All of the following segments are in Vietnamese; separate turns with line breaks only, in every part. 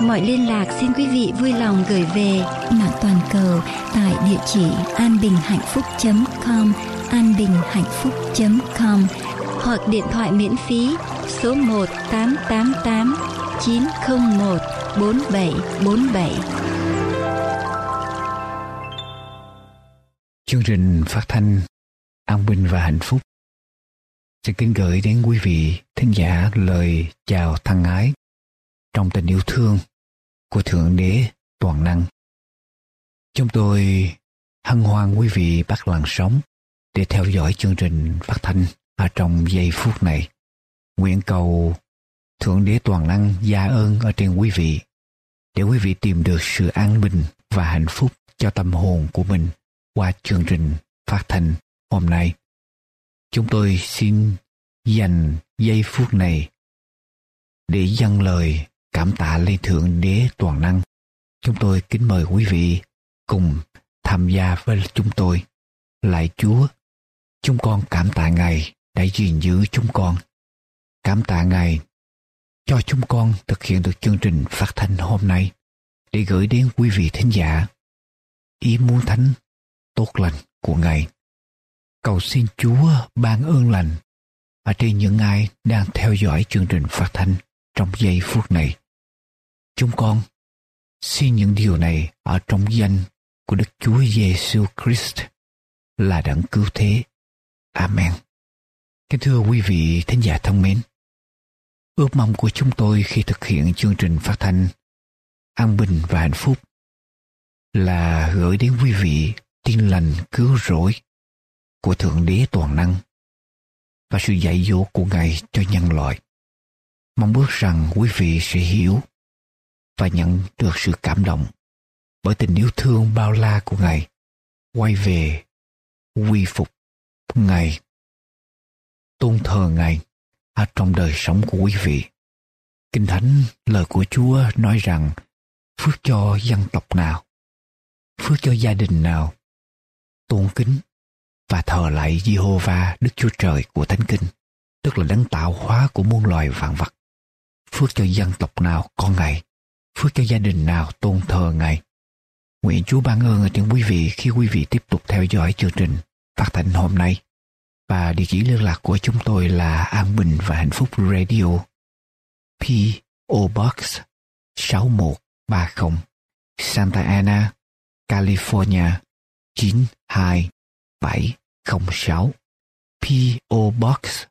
mọi liên lạc xin quý vị vui lòng gửi về mạng toàn cầu tại địa chỉ anbinhhạnhphúc.com anbinhhạnhphúc.com hoặc điện thoại miễn phí số 1 888 901 4747.
Chương trình phát thanh An Bình và Hạnh Phúc xin kính gửi đến quý vị thính giả lời chào thân ái trong tình yêu thương của Thượng Đế Toàn Năng. Chúng tôi hân hoan quý vị bắt làn sóng để theo dõi chương trình phát thanh ở trong giây phút này. Nguyện cầu Thượng Đế Toàn Năng gia ơn ở trên quý vị để quý vị tìm được sự an bình và hạnh phúc cho tâm hồn của mình qua chương trình phát thanh hôm nay. Chúng tôi xin dành giây phút này để dâng lời cảm tạ lê Thượng Đế Toàn Năng. Chúng tôi kính mời quý vị cùng tham gia với chúng tôi. Lại Chúa, chúng con cảm tạ Ngài đã gìn giữ chúng con. Cảm tạ Ngài cho chúng con thực hiện được chương trình phát thanh hôm nay để gửi đến quý vị thính giả ý muốn thánh tốt lành của Ngài. Cầu xin Chúa ban ơn lành ở trên những ai đang theo dõi chương trình phát thanh trong giây phút này. Chúng con xin những điều này ở trong danh của Đức Chúa Giêsu Christ là đấng cứu thế. Amen. Kính thưa quý vị thính giả thân mến, ước mong của chúng tôi khi thực hiện chương trình phát thanh an bình và hạnh phúc là gửi đến quý vị tin lành cứu rỗi của Thượng Đế Toàn Năng và sự dạy dỗ của Ngài cho nhân loại. Mong ước rằng quý vị sẽ hiểu và nhận được sự cảm động bởi tình yêu thương bao la của Ngài quay về quy phục Ngài tôn thờ Ngài ở trong đời sống của quý vị. Kinh Thánh lời của Chúa nói rằng phước cho dân tộc nào, phước cho gia đình nào, tôn kính và thờ lại Jehovah Đức Chúa Trời của Thánh Kinh, tức là đấng tạo hóa của muôn loài vạn vật. Phước cho dân tộc nào con Ngài, phước cho gia đình nào tôn thờ Ngài. Nguyện Chúa ban ơn ở trên quý vị khi quý vị tiếp tục theo dõi chương trình phát thanh hôm nay. Và địa chỉ liên lạc của chúng tôi là An Bình và Hạnh Phúc Radio. P.O. Box 6130 Santa Ana, California 92706 P.O. Box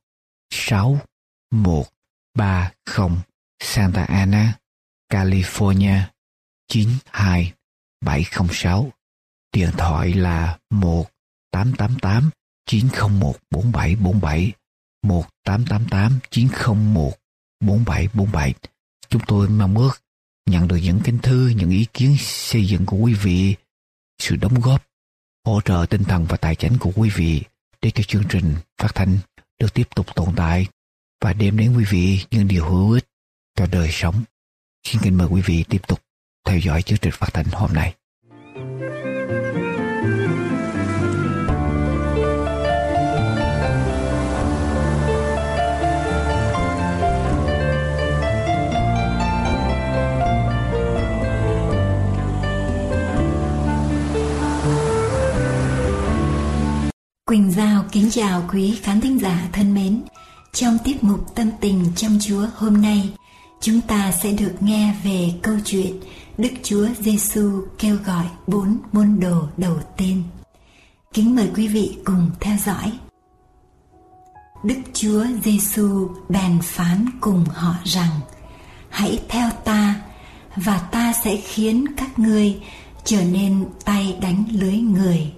6130 Santa Ana, California 92706 Điện thoại là 1888 901 4747 1888 901 4747 Chúng tôi mong ước nhận được những kinh thư, những ý kiến xây dựng của quý vị, sự đóng góp, hỗ trợ tinh thần và tài chính của quý vị để cho chương trình phát thanh được tiếp tục tồn tại và đem đến quý vị những điều hữu ích cho đời sống. Xin kính mời quý vị tiếp tục theo dõi chương trình phát thanh hôm nay.
Quỳnh Giao kính chào quý khán thính giả thân mến. Trong tiết mục Tâm tình trong Chúa hôm nay, chúng ta sẽ được nghe về câu chuyện Đức Chúa Giêsu kêu gọi bốn môn đồ đầu tiên. Kính mời quý vị cùng theo dõi. Đức Chúa Giêsu bèn phán cùng họ rằng: Hãy theo ta, và ta sẽ khiến các ngươi trở nên tay đánh lưới người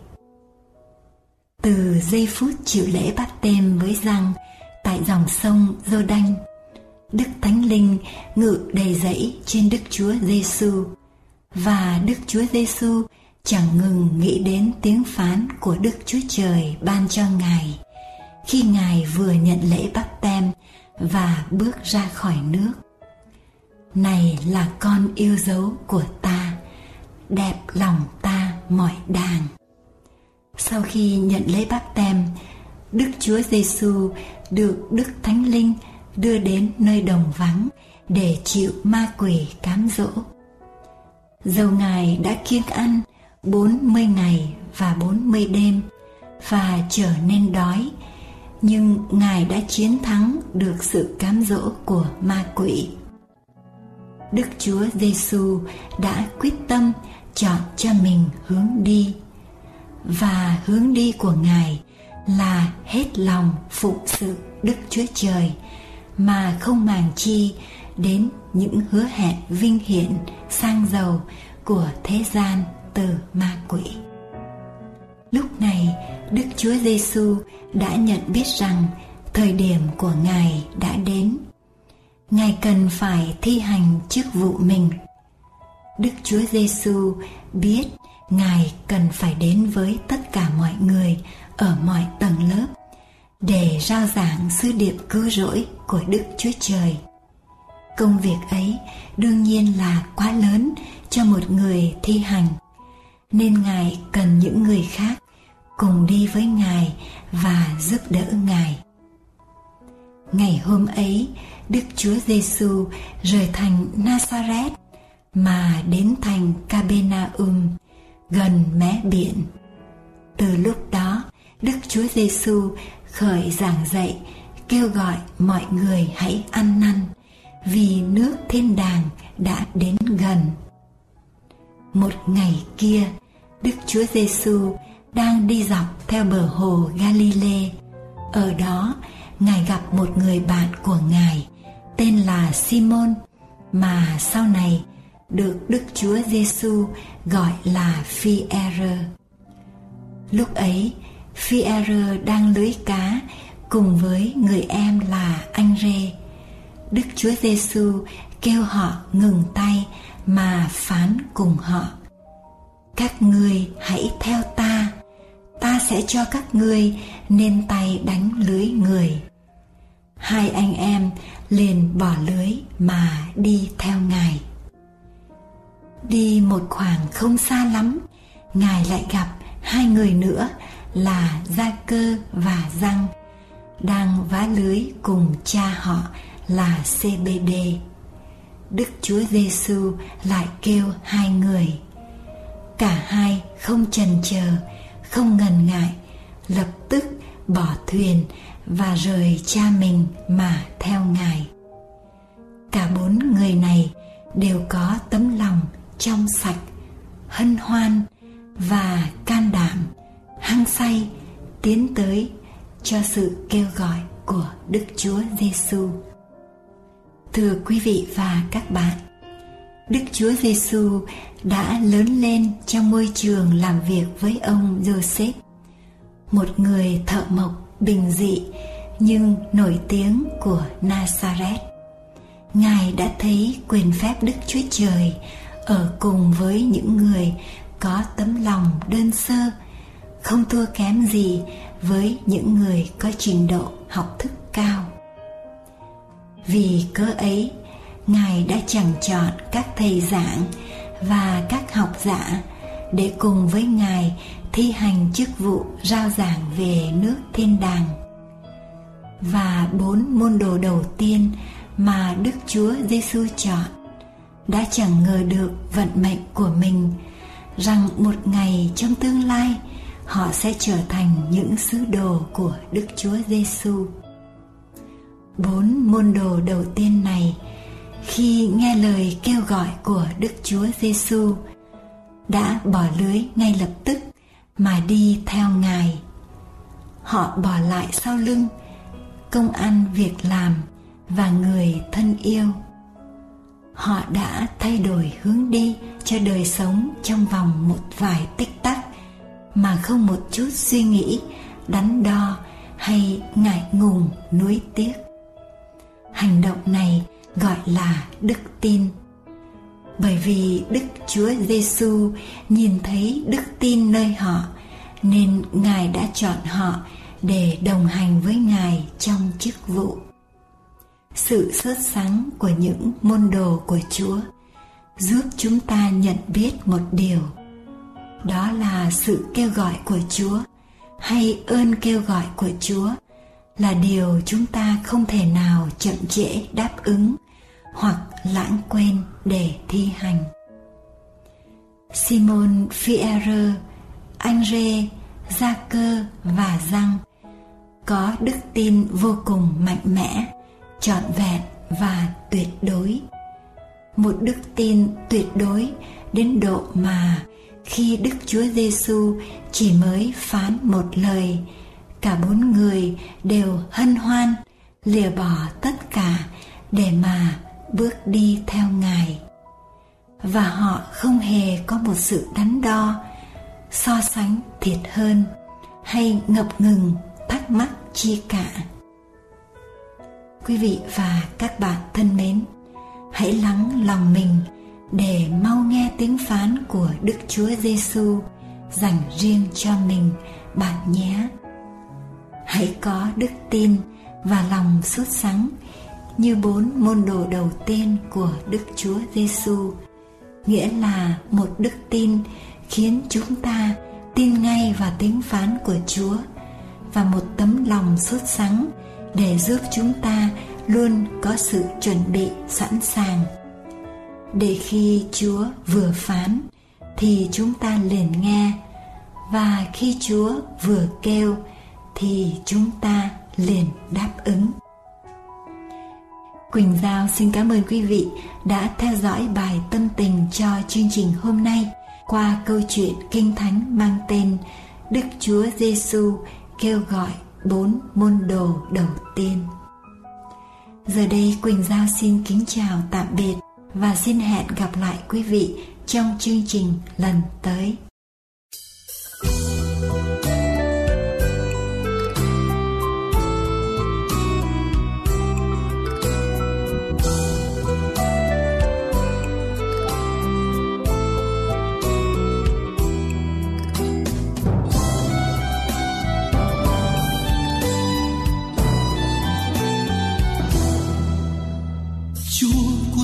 từ giây phút chịu lễ bắt tem với răng tại dòng sông Giô-đanh Đức Thánh Linh ngự đầy dẫy trên Đức Chúa Giêsu và Đức Chúa Giêsu chẳng ngừng nghĩ đến tiếng phán của Đức Chúa Trời ban cho Ngài khi Ngài vừa nhận lễ bắp tem và bước ra khỏi nước. Này là con yêu dấu của ta, đẹp lòng ta mọi đàng. Sau khi nhận lễ bắp tem, Đức Chúa Giêsu được Đức Thánh Linh đưa đến nơi đồng vắng để chịu ma quỷ cám dỗ. Dầu Ngài đã kiêng ăn 40 ngày và 40 đêm và trở nên đói, nhưng Ngài đã chiến thắng được sự cám dỗ của ma quỷ. Đức Chúa Giêsu đã quyết tâm chọn cho mình hướng đi và hướng đi của Ngài là hết lòng phụng sự Đức Chúa Trời mà không màng chi đến những hứa hẹn vinh hiển sang giàu của thế gian từ ma quỷ. Lúc này, Đức Chúa Giêsu đã nhận biết rằng thời điểm của Ngài đã đến. Ngài cần phải thi hành chức vụ mình. Đức Chúa Giêsu biết Ngài cần phải đến với tất cả mọi người ở mọi tầng lớp để rao giảng sứ điệp cứu rỗi của Đức Chúa Trời. Công việc ấy đương nhiên là quá lớn cho một người thi hành, nên Ngài cần những người khác cùng đi với Ngài và giúp đỡ Ngài. Ngày hôm ấy, Đức Chúa Giêsu rời thành Nazareth mà đến thành Capernaum gần mé biển. Từ lúc đó, Đức Chúa Giêsu khởi giảng dạy kêu gọi mọi người hãy ăn năn vì nước thiên đàng đã đến gần. Một ngày kia, Đức Chúa Giêsu đang đi dọc theo bờ hồ Galilee. Ở đó, Ngài gặp một người bạn của Ngài tên là Simon mà sau này được Đức Chúa Giêsu gọi là phi -e Lúc ấy, Fierre đang lưới cá cùng với người em là anh rê. Đức Chúa Giêsu kêu họ ngừng tay mà phán cùng họ. Các ngươi hãy theo ta, ta sẽ cho các ngươi nên tay đánh lưới người. Hai anh em liền bỏ lưới mà đi theo Ngài. Đi một khoảng không xa lắm, Ngài lại gặp hai người nữa là Gia Cơ và Răng đang vá lưới cùng cha họ là CBD. Đức Chúa Giêsu lại kêu hai người. Cả hai không chần chờ, không ngần ngại, lập tức bỏ thuyền và rời cha mình mà theo Ngài. Cả bốn người này đều có tấm lòng trong sạch, hân hoan và can đảm, hăng say tiến tới cho sự kêu gọi của Đức Chúa Giêsu. Thưa quý vị và các bạn, Đức Chúa Giêsu đã lớn lên trong môi trường làm việc với ông Joseph, một người thợ mộc bình dị nhưng nổi tiếng của Nazareth. Ngài đã thấy quyền phép Đức Chúa Trời ở cùng với những người có tấm lòng đơn sơ, không thua kém gì với những người có trình độ học thức cao. Vì cớ ấy, Ngài đã chẳng chọn các thầy giảng và các học giả để cùng với Ngài thi hành chức vụ rao giảng về nước thiên đàng. Và bốn môn đồ đầu tiên mà Đức Chúa Giêsu chọn đã chẳng ngờ được vận mệnh của mình rằng một ngày trong tương lai họ sẽ trở thành những sứ đồ của Đức Chúa Giêsu. Bốn môn đồ đầu tiên này, khi nghe lời kêu gọi của Đức Chúa Giêsu đã bỏ lưới ngay lập tức mà đi theo Ngài. Họ bỏ lại sau lưng công ăn việc làm và người thân yêu. Họ đã thay đổi hướng đi cho đời sống trong vòng một vài tích tắc mà không một chút suy nghĩ, đắn đo hay ngại ngùng, nuối tiếc. Hành động này gọi là đức tin. Bởi vì đức chúa giêsu nhìn thấy đức tin nơi họ, nên ngài đã chọn họ để đồng hành với ngài trong chức vụ. Sự sốt sáng của những môn đồ của chúa giúp chúng ta nhận biết một điều đó là sự kêu gọi của chúa, hay ơn kêu gọi của chúa, là điều chúng ta không thể nào chậm trễ đáp ứng hoặc lãng quên để thi hành. Simon fierre andre gia cơ và răng có đức tin vô cùng mạnh mẽ, trọn vẹn và tuyệt đối. Một đức tin tuyệt đối đến độ mà khi Đức Chúa Giêsu chỉ mới phán một lời, cả bốn người đều hân hoan lìa bỏ tất cả để mà bước đi theo Ngài. Và họ không hề có một sự đắn đo, so sánh thiệt hơn hay ngập ngừng thắc mắc chi cả. Quý vị và các bạn thân mến, hãy lắng lòng mình để mau nghe tiếng phán của Đức Chúa Giêsu dành riêng cho mình bạn nhé. Hãy có đức tin và lòng sốt sắng như bốn môn đồ đầu tiên của Đức Chúa Giêsu, nghĩa là một đức tin khiến chúng ta tin ngay vào tiếng phán của Chúa và một tấm lòng sốt sắng để giúp chúng ta luôn có sự chuẩn bị sẵn sàng để khi Chúa vừa phán, thì chúng ta liền nghe và khi Chúa vừa kêu, thì chúng ta liền đáp ứng. Quỳnh Giao xin cảm ơn quý vị đã theo dõi bài tâm tình cho chương trình hôm nay qua câu chuyện kinh thánh mang tên Đức Chúa Giêsu kêu gọi bốn môn đồ đầu tiên. Giờ đây Quỳnh Giao xin kính chào tạm biệt và xin hẹn gặp lại quý vị trong chương trình lần tới.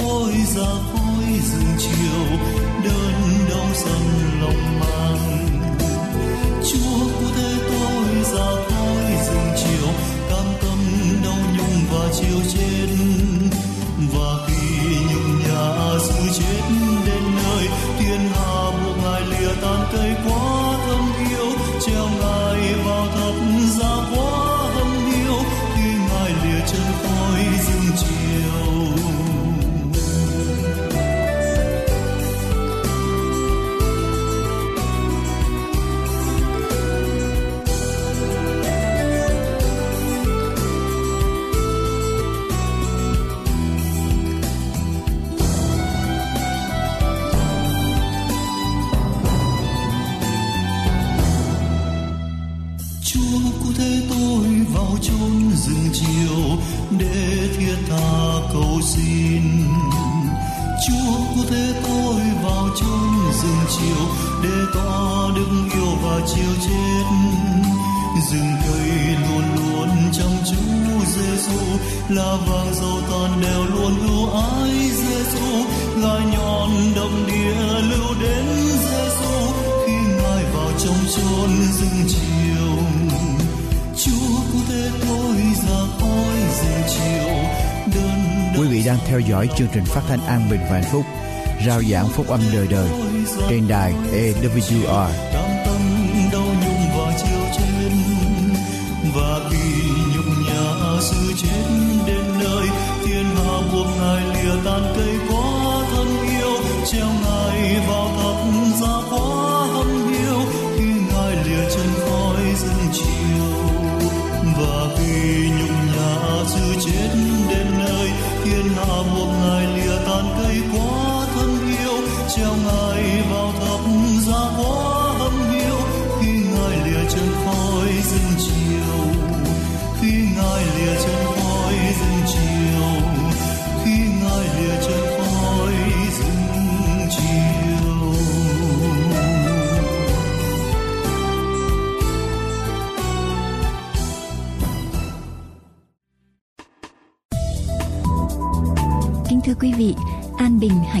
tôi ra khói rừng chiều đơn đau dần lòng mang. Chúa cứu thế tôi ra khói rừng chiều, cam tâm đau nhung và chiều trên và khi nhung nhà sự chết đến nơi, thiên hà buộc ngài lìa tan cây quá cầu xin. Chúa của thế tôi vào trong rừng chiều để tỏ đức yêu và chiều chết. Rừng cây luôn luôn trong chúa giêsu là vàng dầu tàn đều luôn ưu ái giêsu là nhọn đồng địa lưu đến giêsu khi ngài vào trong chốn rừng chiều. Chúa của thế tôi ra khỏi rừng chiều
Quý vị đang theo dõi chương trình phát thanh an bình và hạnh phúc, rao giảng phúc âm đời đời trên đài AWR.
Và vì khi nhục nhã sự chết đến nơi, thiên hạ buộc ngài lìa tan cây quá thân yêu, treo ngài vào thập giá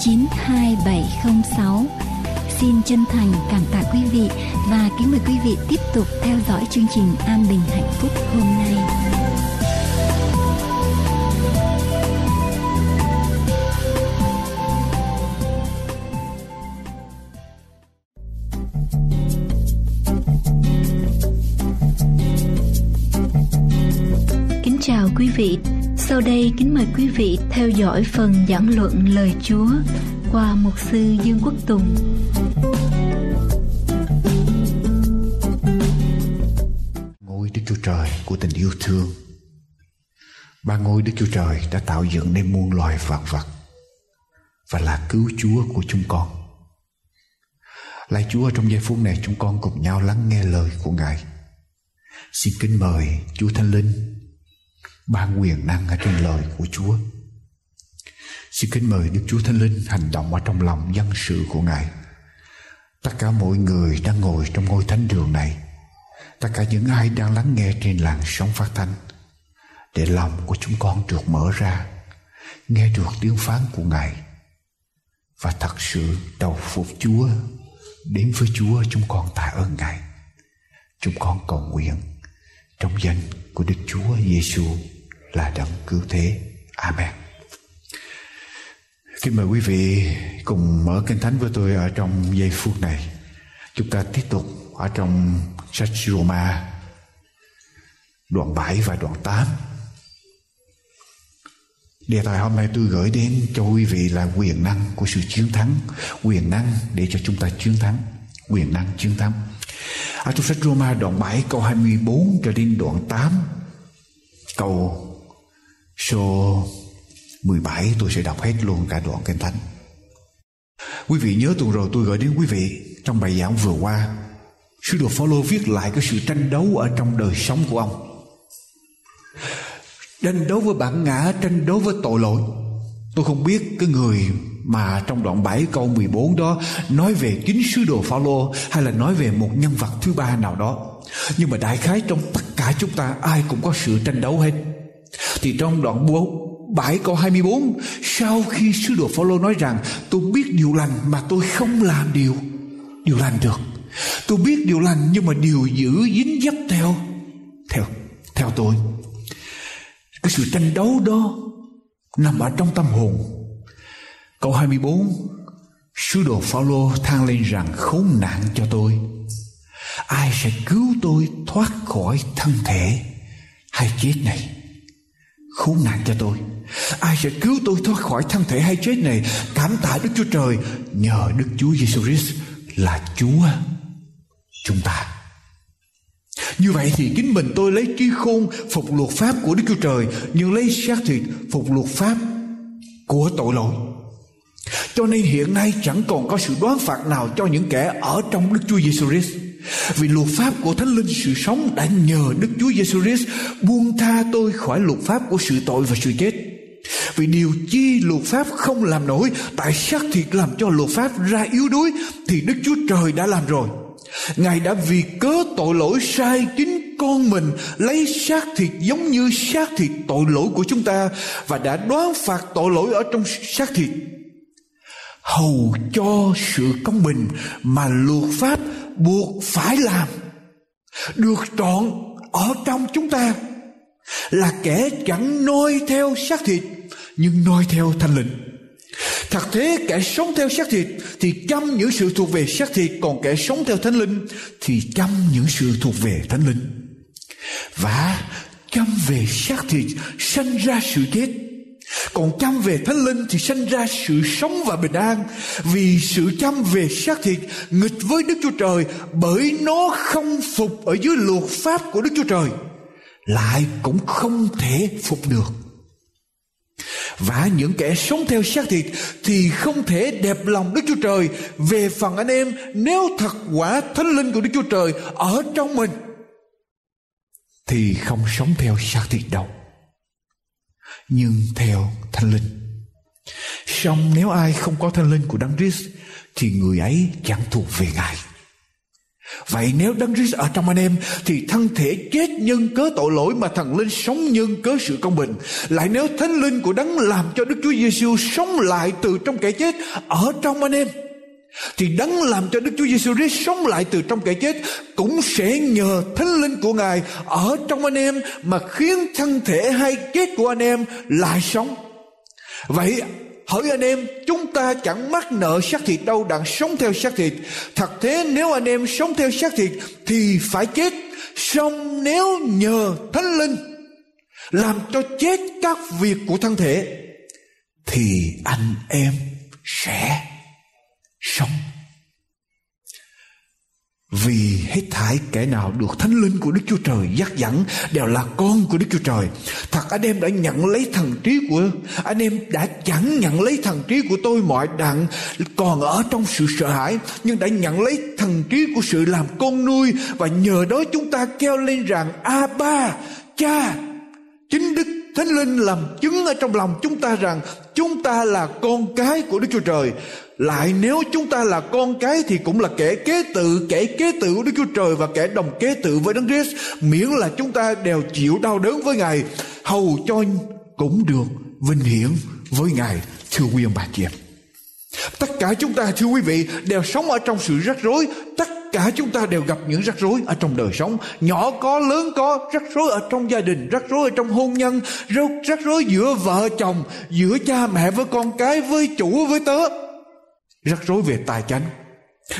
92706 Xin chân thành cảm tạ quý vị và kính mời quý vị tiếp tục theo dõi chương trình An Bình Hạnh Phúc hôm nay.
Sau đây, kính mời quý vị theo dõi phần giảng luận lời Chúa qua mục sư Dương Quốc Tùng.
Ngôi Đức Chúa Trời của tình yêu thương. Ba ngôi Đức Chúa Trời đã tạo dựng nên muôn loài vạn vật Và là cứu Chúa của chúng con. Lạy Chúa trong giây phút này, chúng con cùng nhau lắng nghe lời của Ngài. Xin kính mời Chúa Thánh Linh ban quyền năng ở trên lời của Chúa. Xin kính mời Đức Chúa Thánh Linh hành động ở trong lòng dân sự của Ngài. Tất cả mọi người đang ngồi trong ngôi thánh đường này, tất cả những ai đang lắng nghe trên làn sóng phát thanh, để lòng của chúng con được mở ra, nghe được tiếng phán của ngài. Và thật sự đầu phục chúa, đến với chúa chúng con tạ ơn ngài. Chúng con cầu nguyện trong danh của đức chúa giêsu là đấng cứu thế. Amen. Kính mời quý vị cùng mở kinh thánh với tôi ở trong giây phút này. Chúng ta tiếp tục ở trong sách Roma, đoạn 7 và đoạn 8 Đề tài hôm nay tôi gửi đến cho quý vị là quyền năng của sự chiến thắng. Quyền năng để cho chúng ta chiến thắng. Quyền năng chiến thắng. Ở trong sách Roma đoạn 7 câu 24 cho đến đoạn 8 Câu số 17 tôi sẽ đọc hết luôn cả đoạn kinh thánh Quý vị nhớ tuần rồi tôi gửi đến quý vị trong bài giảng vừa qua Sứ đồ Phaolô viết lại cái sự tranh đấu ở trong đời sống của ông. Tranh đấu với bản ngã, tranh đấu với tội lỗi. Tôi không biết cái người mà trong đoạn 7 câu 14 đó nói về chính sứ đồ Phaolô hay là nói về một nhân vật thứ ba nào đó. Nhưng mà đại khái trong tất cả chúng ta ai cũng có sự tranh đấu hết. Thì trong đoạn 7 câu 24 sau khi sứ đồ Phaolô nói rằng, tôi biết điều lành mà tôi không làm điều điều lành được Tôi biết điều lành nhưng mà điều giữ dính dấp theo theo theo tôi. Cái sự tranh đấu đó nằm ở trong tâm hồn. Câu 24 Sứ đồ Phaolô than lên rằng, khốn nạn cho tôi Ai sẽ cứu tôi thoát khỏi thân thể hay chết này Khốn nạn cho tôi Ai sẽ cứu tôi thoát khỏi thân thể hay chết này Cảm tạ Đức Chúa Trời Nhờ Đức Chúa Giêsu Christ là Chúa chúng ta như vậy thì chính mình tôi lấy trí khôn phục luật pháp của Đức Chúa Trời, nhưng lấy xác thịt phục luật pháp của tội lỗi. Cho nên hiện nay chẳng còn có sự đoán phạt nào cho những kẻ ở trong Đức Chúa Giêsu Christ. Vì luật pháp của Thánh Linh sự sống đã nhờ Đức Chúa Giêsu Christ buông tha tôi khỏi luật pháp của sự tội và sự chết. Vì điều chi luật pháp không làm nổi, Tại xác thịt làm cho luật pháp ra yếu đuối, Thì Đức Chúa Trời đã làm rồi Ngài đã vì cớ tội lỗi sai chính con mình, lấy xác thịt giống như xác thịt tội lỗi của chúng ta, và đã đoán phạt tội lỗi ở trong xác thịt hầu cho sự công bình mà luật pháp buộc phải làm. Được trọn ở trong chúng ta là kẻ chẳng noi theo xác thịt, nhưng noi theo thanh linh Thật thế, kẻ sống theo xác thịt thì chăm những sự thuộc về xác thịt, còn kẻ sống theo thánh linh thì chăm những sự thuộc về thánh linh. Và chăm về xác thịt sanh ra sự chết còn chăm về thánh linh thì sanh ra sự sống và bình an. Vì sự chăm về xác thịt, nghịch với đức chúa trời, bởi nó không phục ở dưới luật pháp của đức chúa trời, lại cũng không thể phục được. Và những kẻ sống theo xác thịt thì không thể đẹp lòng Đức Chúa Trời. Về phần anh em, nếu thật quả thánh linh của Đức Chúa Trời ở trong mình, thì không sống theo xác thịt đâu nhưng theo thánh linh song nếu ai không có thánh linh của đấng Christ, thì người ấy chẳng thuộc về ngài Vậy nếu Đấng Christ ở trong anh em, thì thân thể chết nhân cớ tội lỗi mà thần linh sống nhân cớ sự công bình. Lại nếu thánh linh của Đấng làm cho Đức Chúa Giêsu sống lại từ trong kẻ chết ở trong anh em thì đấng làm cho Đức Chúa Giêsu Christ sống lại từ trong kẻ chết cũng sẽ nhờ thánh linh của Ngài ở trong anh em mà khiến thân thể hay chết của anh em lại sống. Vậy Hỏi anh em, chúng ta chẳng mắc nợ xác thịt đâu đang sống theo xác thịt Thật thế, nếu anh em sống theo xác thịt Thì phải chết song nếu nhờ thánh linh Làm cho chết các việc của thân thể Thì anh em sẽ sống vì hết thải kẻ nào được thánh linh của Đức Chúa Trời dắt dẫn đều là con của Đức Chúa Trời. Thật anh em đã nhận lấy thần trí của, anh em đã chẳng nhận lấy thần trí của tôi mọi đặng còn ở trong sự sợ hãi, nhưng đã nhận lấy thần trí của sự làm con nuôi và nhờ đó chúng ta kêu lên rằng a ba cha, chính Đức Thánh Linh làm chứng ở trong lòng chúng ta rằng chúng ta là con cái của Đức Chúa Trời lại nếu chúng ta là con cái thì cũng là kẻ kế tự, kẻ kế tự của đức chúa trời và kẻ đồng kế tự với đấng christ miễn là chúng ta đều chịu đau đớn với ngài, hầu cho cũng được vinh hiển với ngài, thưa quý ông bà chị em. Tất cả chúng ta, thưa quý vị, đều sống ở trong sự rắc rối. Tất cả chúng ta đều gặp những rắc rối ở trong đời sống. Nhỏ có, lớn có, rắc rối ở trong gia đình, rắc rối ở trong hôn nhân rắc rối giữa vợ chồng, giữa cha mẹ với con cái, với chủ, với tớ rắc rối về tài chánh.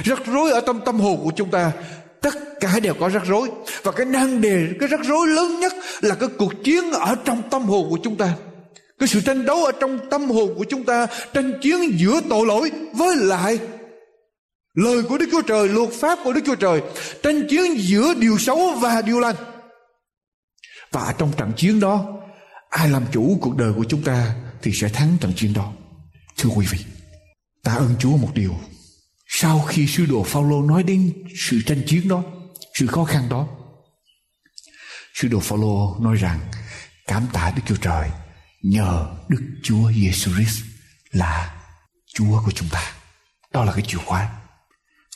Rắc rối ở trong tâm hồn của chúng ta. Tất cả đều có rắc rối. Và cái nan đề, cái rắc rối lớn nhất là cái cuộc chiến ở trong tâm hồn của chúng ta. Cái sự tranh đấu ở trong tâm hồn của chúng ta, tranh chiến giữa tội lỗi với lại lời của Đức Chúa Trời, luật pháp của Đức Chúa Trời. Tranh chiến giữa điều xấu và điều lành. Và trong trận chiến đó, ai làm chủ cuộc đời của chúng ta thì sẽ thắng trận chiến đó. Thưa quý vị. Tạ ơn Chúa một điều. Sau khi sư đồ Phaolô nói đến sự tranh chiến đó, sự khó khăn đó, sư đồ Phaolô nói rằng cảm tạ Đức Chúa Trời nhờ Đức Chúa Giêsu Christ là Chúa của chúng ta. Đó là cái chìa khóa.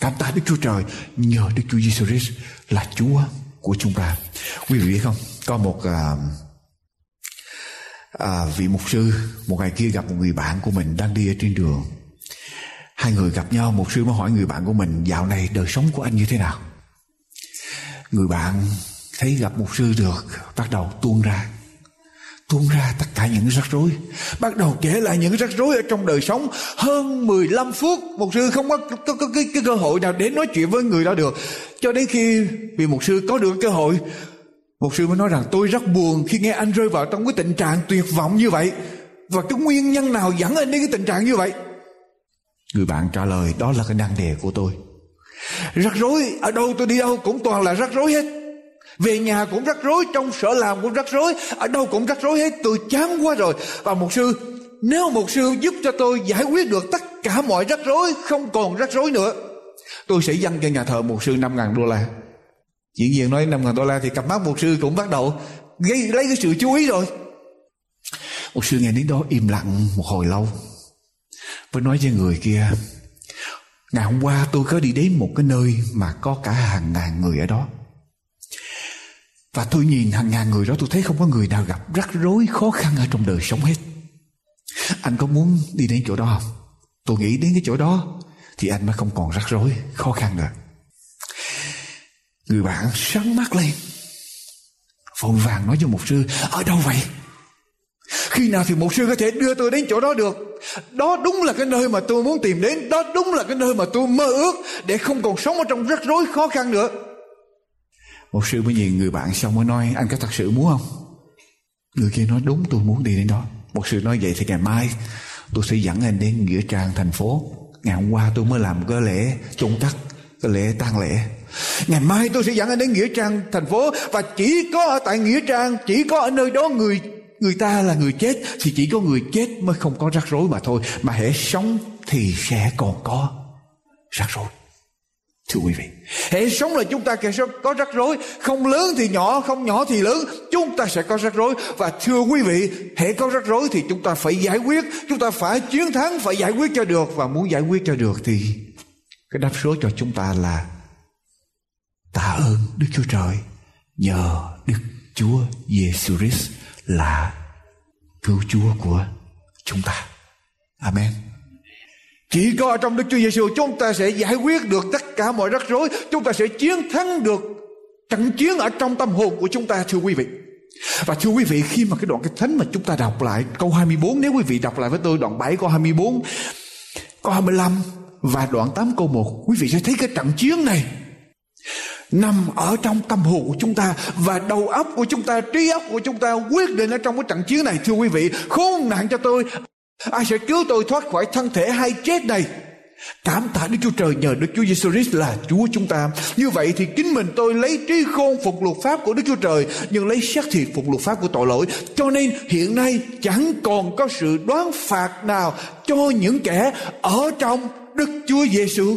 Cảm tạ Đức Chúa Trời nhờ Đức Chúa Giêsu Christ là Chúa của chúng ta. Quý vị biết không? Có một à, à, vị mục sư một ngày kia gặp một người bạn của mình đang đi ở trên đường Hai người gặp nhau một sư mới hỏi người bạn của mình Dạo này đời sống của anh như thế nào? Người bạn thấy gặp một sư được Bắt đầu tuôn ra. Tuôn ra tất cả những rắc rối. Bắt đầu kể lại những rắc rối ở trong đời sống. Hơn 15 phút một sư không có, có, có cái, cái cơ hội nào để nói chuyện với người đó được. Cho đến khi vì một sư có được cơ hội một sư mới nói rằng tôi rất buồn khi nghe anh rơi vào trong cái tình trạng tuyệt vọng như vậy. Và cái nguyên nhân nào dẫn anh đến cái tình trạng như vậy? Người bạn trả lời, đó là cái nan đề của tôi. Rắc rối, ở đâu tôi đi đâu cũng toàn là rắc rối hết. Về nhà cũng rắc rối, trong sở làm cũng rắc rối, ở đâu cũng rắc rối hết. Tôi chán quá rồi. Và một sư, nếu một sư giúp cho tôi giải quyết được tất cả mọi rắc rối, không còn rắc rối nữa, tôi sẽ dâng cho nhà thờ một sư năm ngàn đô la. Diễn viên nói năm ngàn đô la thì cặp mắt một sư cũng bắt đầu gây lấy cái sự chú ý rồi. Một sư nghe đến đó im lặng một hồi lâu với nói với người kia, Ngày hôm qua tôi có đi đến một cái nơi Mà có cả hàng ngàn người ở đó. Và tôi nhìn hàng ngàn người đó, Tôi thấy không có người nào gặp rắc rối khó khăn Ở trong đời sống hết. Anh có muốn đi đến chỗ đó không? Tôi nghĩ đến cái chỗ đó Thì anh mới không còn rắc rối, khó khăn nữa. Người bạn sáng mắt lên, Vội vàng nói cho mục sư, Ở đâu vậy? Khi nào thì một sư có thể đưa tôi đến chỗ đó được? Đó đúng là cái nơi mà tôi muốn tìm đến, đó đúng là cái nơi mà tôi mơ ước để không còn sống ở trong rắc rối khó khăn nữa. Một sư mới nhìn người bạn xong mới nói, anh có thật sự muốn không? Người kia nói, đúng, tôi muốn đi đến đó. Một sư nói, vậy thì ngày mai tôi sẽ dẫn anh đến nghĩa trang thành phố. Ngày hôm qua tôi mới làm cái lễ chôn cất, cái lễ tang lễ. Ngày mai tôi sẽ dẫn anh đến nghĩa trang thành phố và chỉ có ở tại nghĩa trang, chỉ có ở nơi đó người người ta là người chết thì chỉ có người chết mới không có rắc rối mà thôi. Mà hễ sống thì sẽ còn có rắc rối. Thưa quý vị, hễ sống là chúng ta sẽ có rắc rối. Không lớn thì nhỏ, không nhỏ thì lớn. Chúng ta sẽ có rắc rối. Và thưa quý vị, hễ có rắc rối thì chúng ta phải giải quyết. Chúng ta phải chiến thắng, phải giải quyết cho được. Và muốn giải quyết cho được thì cái đáp số cho chúng ta là tạ ơn Đức Chúa Trời nhờ Đức Chúa Giêsu Christ là cứu Chúa của chúng ta. Amen. Chỉ có ở trong Đức Chúa Giêsu chúng ta sẽ giải quyết được tất cả mọi rắc rối, chúng ta sẽ chiến thắng được trận chiến ở trong tâm hồn của chúng ta thưa quý vị. Và thưa quý vị khi mà cái đoạn kinh thánh mà chúng ta đọc lại câu 24 nếu quý vị đọc lại với tôi đoạn 7 câu 24 câu 25 và đoạn 8 câu 1 quý vị sẽ thấy cái trận chiến này nằm ở trong tâm hồn của chúng ta và đầu óc của chúng ta, trí óc của chúng ta quyết định ở trong cái trận chiến này. Thưa quý vị, khốn nạn cho tôi. Ai sẽ cứu tôi thoát khỏi thân thể hay chết này Cảm tạ Đức Chúa Trời, nhờ Đức Chúa Giêsu Christ là Chúa chúng ta. Như vậy thì chính mình tôi lấy trí khôn phục luật pháp của Đức Chúa Trời, nhưng lấy xác thịt phục luật pháp của tội lỗi. Cho nên hiện nay chẳng còn có sự đoán phạt nào cho những kẻ ở trong Đức Chúa Giêsu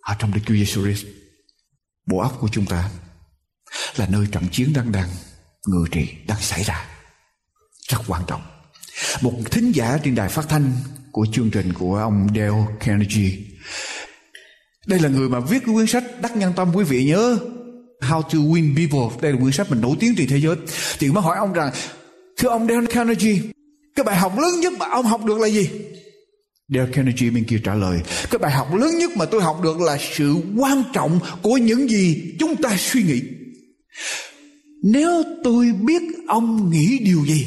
ở trong Đức Chúa Giêsu Christ bộ óc của chúng ta là nơi trận chiến đang đang, ngự trị đang xảy ra. Rất quan trọng. Một thính giả trên đài phát thanh của chương trình của ông Dale Carnegie. Đây là người mà viết cái quyển sách đắc nhân tâm, quý vị nhớ. How to Win People. Đây là quyển sách mình nổi tiếng trên thế giới. Thì mới hỏi ông rằng, thưa ông Dale Carnegie, cái bài học lớn nhất mà ông học được là gì? Dale Carnegie bên kia trả lời Cái bài học lớn nhất mà tôi học được là sự quan trọng của những gì chúng ta suy nghĩ. Nếu tôi biết ông nghĩ điều gì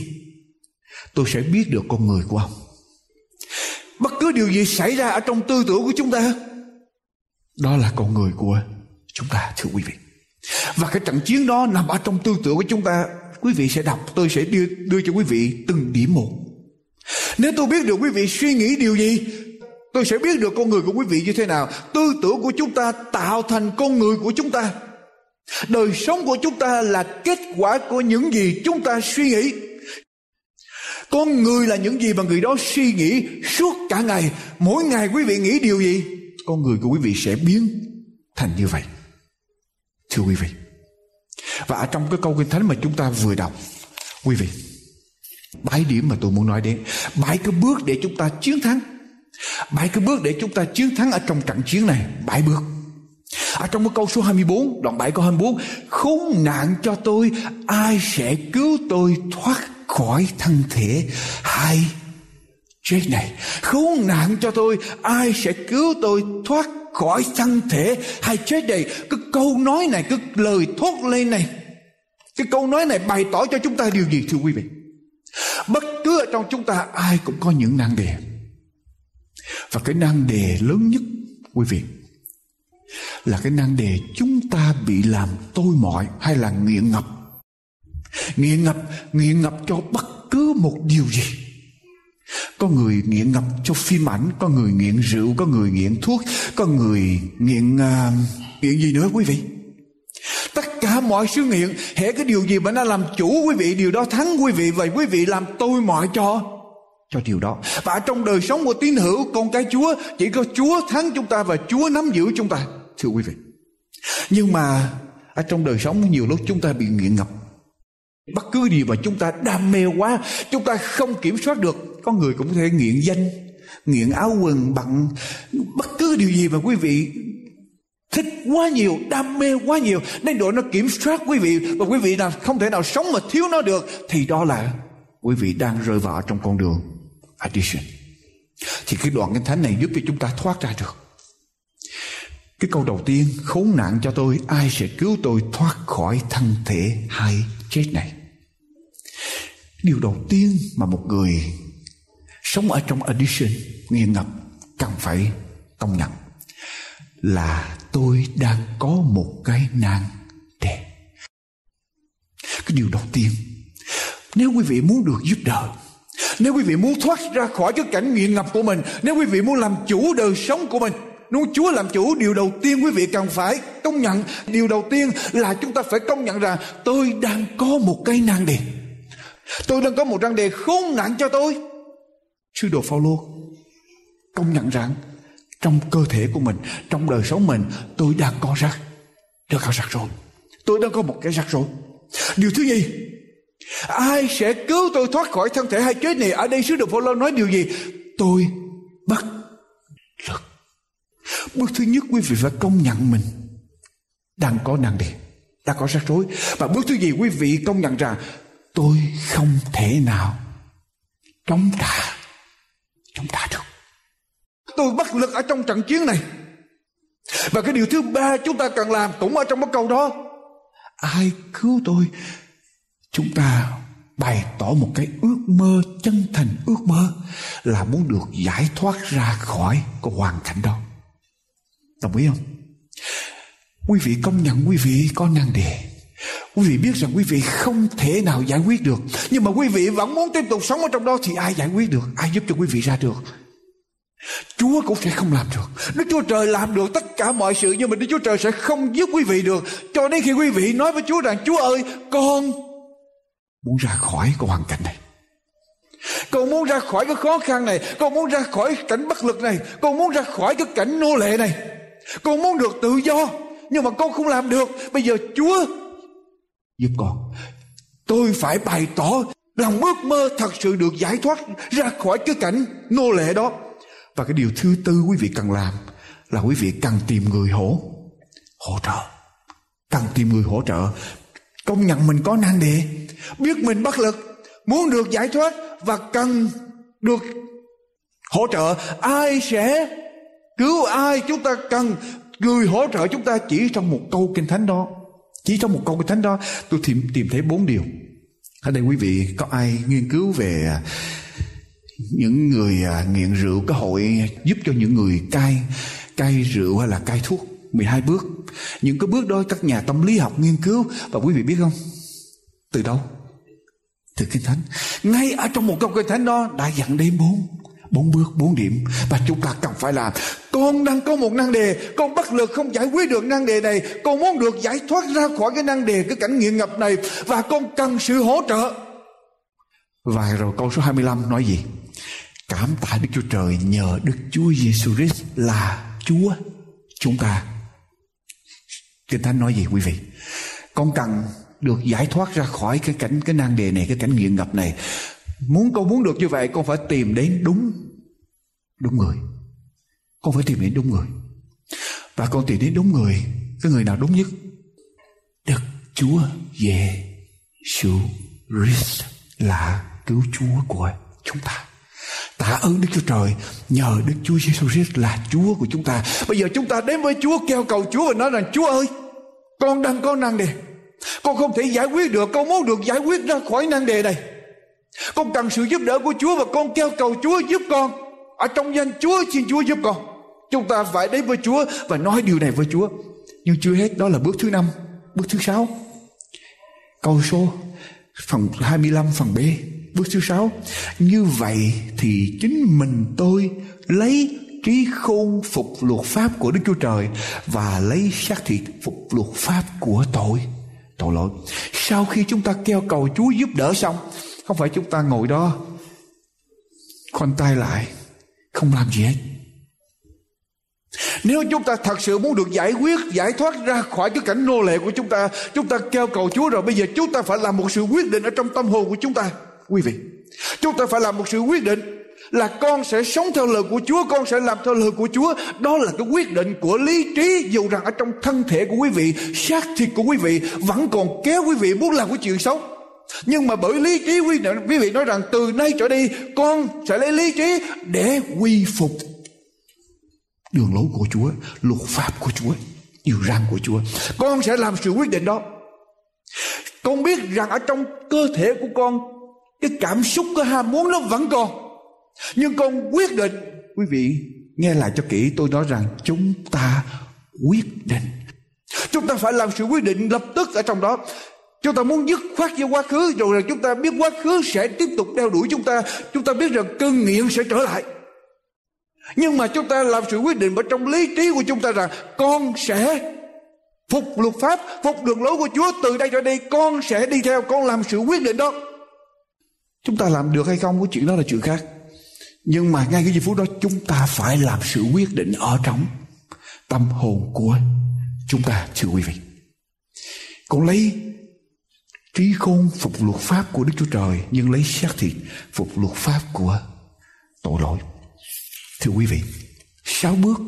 Tôi sẽ biết được con người của ông. Bất cứ điều gì xảy ra ở trong tư tưởng của chúng ta Đó là con người của chúng ta thưa quý vị. Và cái trận chiến đó nằm ở trong tư tưởng của chúng ta Quý vị sẽ đọc tôi sẽ đưa, đưa cho quý vị từng điểm một nếu tôi biết được quý vị suy nghĩ điều gì, Tôi sẽ biết được con người của quý vị như thế nào. Tư tưởng của chúng ta tạo thành con người của chúng ta. Đời sống của chúng ta là kết quả của những gì chúng ta suy nghĩ. Con người là những gì mà người đó suy nghĩ suốt cả ngày. Mỗi ngày quý vị nghĩ điều gì, Con người của quý vị sẽ biến thành như vậy. Thưa quý vị. Và ở trong cái câu kinh thánh mà chúng ta vừa đọc, Quý vị bảy điểm mà tôi muốn nói đến. Bảy cái bước để chúng ta chiến thắng. Bảy cái bước để chúng ta chiến thắng ở trong trận chiến này. Bảy bước. Ở trong cái câu số 24 đoạn 7 câu 24 khốn nạn cho tôi, ai sẽ cứu tôi thoát khỏi thân thể hai chết này? Khốn nạn cho tôi, ai sẽ cứu tôi thoát khỏi thân thể hay chết này? Cái câu nói này, cái lời thốt lên này, cái câu nói này bày tỏ cho chúng ta điều gì, thưa quý vị? Bất cứ ở trong chúng ta ai cũng có những nan đề. Và cái nan đề lớn nhất quý vị là cái nan đề chúng ta bị làm tôi mọi hay là nghiện ngập. Nghiện ngập nghiện ngập cho bất cứ một điều gì. Có người nghiện ngập cho phim ảnh có người nghiện rượu có người nghiện thuốc có người nghiện uh, nghiện gì nữa quý vị? Cả mọi sự nghiện hễ cái điều gì mà nó làm chủ quý vị, điều đó thắng quý vị, vậy quý vị làm tôi mọi cho. Cho điều đó. Và trong đời sống của tín hữu, con cái chúa, chỉ có chúa thắng chúng ta và chúa nắm giữ chúng ta, thưa quý vị. Nhưng mà ở trong đời sống, nhiều lúc chúng ta bị nghiện ngập. Bất cứ điều mà chúng ta đam mê quá, chúng ta không kiểm soát được. Có người cũng có thể nghiện danh, nghiện áo quần bận bất cứ điều gì mà quý vị thích quá nhiều, đam mê quá nhiều. Nên độ nó kiểm soát quý vị. Và quý vị nào không thể nào sống mà thiếu nó được, thì đó là quý vị đang rơi vào trong con đường addiction. Thì cái đoạn kinh thánh này giúp cho chúng ta thoát ra được. Cái câu đầu tiên, khốn nạn cho tôi, ai sẽ cứu tôi thoát khỏi thân thể hay chết này? Điều đầu tiên mà một người sống ở trong addiction nghiện ngập cần phải công nhận là tôi đang có một cái nan đề. Cái điều đầu tiên, nếu quý vị muốn được giúp đỡ, nếu quý vị muốn thoát ra khỏi cái cảnh nghiện ngập của mình, nếu quý vị muốn làm chủ đời sống của mình, Muốn Chúa làm chủ, điều đầu tiên quý vị cần phải công nhận, Điều đầu tiên là chúng ta phải công nhận rằng Tôi đang có một cái nan đề. Tôi đang có một nan đề khốn nạn cho tôi. Sư đồ Phaolô công nhận rằng trong cơ thể của mình, trong đời sống mình, tôi đang có rắc, tôi có rắc rối. Tôi đang có một cái rắc rối. Điều thứ nhì, ai sẽ cứu tôi thoát khỏi thân thể hay chết này? Ở đây sứ đồ Phaolô nói điều gì? Tôi bất lực. Bước thứ nhất quý vị phải công nhận mình đang có năng đề, đang có rắc rối. Và bước thứ gì quý vị công nhận rằng tôi không thể nào chống trả, chống trả được. Tôi bất lực ở trong trận chiến này. Và cái điều thứ ba chúng ta cần làm cũng ở trong cái câu đó. Ai cứu tôi? Chúng ta bày tỏ một cái ước mơ chân thành, ước mơ là muốn được giải thoát ra khỏi cái hoàn cảnh đó. Đồng ý không? Quý vị công nhận quý vị có năng đề. Quý vị biết rằng quý vị không thể nào giải quyết được. Nhưng mà quý vị vẫn muốn tiếp tục sống ở trong đó thì ai giải quyết được? Ai giúp cho quý vị ra được? Chúa cũng sẽ không làm được. Đức Chúa Trời làm được tất cả mọi sự, nhưng mà Đức Chúa Trời sẽ không giúp quý vị được. Cho đến khi quý vị nói với Chúa rằng, Chúa ơi, con muốn ra khỏi cái hoàn cảnh này. Con muốn ra khỏi cái khó khăn này. Con muốn ra khỏi cảnh bất lực này. Con muốn ra khỏi cái cảnh nô lệ này. Con muốn được tự do, Nhưng mà con không làm được Bây giờ Chúa giúp con Tôi phải bày tỏ lòng ước mơ thật sự được giải thoát ra khỏi cái cảnh nô lệ đó và cái điều thứ tư quý vị cần làm là quý vị cần tìm người hỗ hỗ trợ. Cần tìm người hỗ trợ. Công nhận mình có năng đề. Biết mình bất lực, muốn được giải thoát và cần được hỗ trợ, ai sẽ cứu ai? Chúng ta cần người hỗ trợ chúng ta chỉ trong một câu kinh thánh đó. Chỉ trong một câu kinh thánh đó, tôi tìm tìm thấy bốn điều. Ở đây quý vị có ai nghiên cứu về những người à, nghiện rượu có hội giúp cho những người cai cai rượu hay là cai thuốc. 12 bước. Những cái bước đó các nhà tâm lý học nghiên cứu. Và quý vị biết không? Từ đâu? Từ kinh thánh. Ngay ở trong một câu kinh thánh đó đã dặn đến bốn bốn bước bốn điểm. Và chúng ta cần phải làm. Con đang có một năng đề. Con bất lực không giải quyết được năng đề này. Con muốn được giải thoát ra khỏi cái năng đề cái cảnh nghiện ngập này. Và con cần sự hỗ trợ và rồi câu số 25 nói gì? Cảm tạ Đức Chúa Trời nhờ Đức Chúa Giêsu Christ là Chúa chúng ta. Kinh Thánh nói gì quý vị? Con cần được giải thoát ra khỏi cái cảnh, cái nan đề này, cái cảnh nghiện ngập này. Muốn con muốn được như vậy, con phải tìm đến đúng đúng người. Con phải tìm đến đúng người. Và con tìm đến đúng người, cái người nào đúng nhất? Đức chúa giêsu christ là cứu chúa của chúng ta. Tạ ơn đức chúa trời, nhờ đức chúa giêsu christ là chúa của chúng ta. Bây giờ chúng ta đến với chúa kêu cầu chúa và nói rằng, chúa ơi, con đang có năng đề. Con không thể giải quyết được, con muốn được giải quyết ra khỏi năng đề này. Con cần sự giúp đỡ của Chúa và con kêu cầu Chúa giúp con. Ở trong danh Chúa, xin Chúa giúp con. Chúng ta phải đến với Chúa và nói điều này với Chúa. Nhưng chưa hết, đó là bước thứ năm, bước thứ sáu. Câu số, phần 25 phần B bước thứ sáu, như vậy thì chính mình tôi lấy trí khôn phục luật pháp của Đức Chúa Trời và lấy xác thịt phục luật pháp của tội. Tội lỗi. Sau khi chúng ta kêu cầu Chúa giúp đỡ xong, không phải chúng ta ngồi đó, khoanh tay lại, không làm gì hết. Nếu chúng ta thật sự muốn được giải quyết, giải thoát ra khỏi cái cảnh nô lệ của chúng ta chúng ta kêu cầu chúa rồi bây giờ chúng ta phải làm một sự quyết định ở trong tâm hồn của chúng ta quý vị chúng ta phải làm một sự quyết định là con sẽ sống theo lời của Chúa, con sẽ làm theo lời của Chúa. Đó là cái quyết định của lý trí dù rằng ở trong thân thể của quý vị, xác thịt của quý vị vẫn còn kéo quý vị muốn làm cái chuyện xấu. Nhưng mà bởi lý trí quý, quý vị nói rằng từ nay trở đi con sẽ lấy lý trí để quy phục đường lối của Chúa, luật pháp của Chúa, điều răn của Chúa. Con sẽ làm sự quyết định đó. Con biết rằng ở trong cơ thể của con cái cảm xúc cái ham muốn nó vẫn còn. Nhưng con quyết định, quý vị nghe lại cho kỹ tôi nói rằng chúng ta quyết định. Chúng ta phải làm sự quyết định lập tức ở trong đó. Chúng ta muốn dứt khoát với quá khứ rồi là chúng ta biết quá khứ sẽ tiếp tục đeo đuổi chúng ta. Chúng ta biết rằng cơn nghiện sẽ trở lại. Nhưng mà chúng ta làm sự quyết định ở trong lý trí của chúng ta rằng con sẽ phục luật pháp, phục đường lối của Chúa từ đây trở đi con sẽ đi theo, con làm sự quyết định đó. Chúng ta làm được hay không cái chuyện đó là chuyện khác. Nhưng mà ngay cái giây phút đó chúng ta phải làm sự quyết định ở trong tâm hồn của chúng ta thưa quý vị. còn lấy trí khôn phục luật pháp của Đức Chúa Trời nhưng lấy xác thịt phục luật pháp của tội lỗi. Thưa quý vị, sáu bước,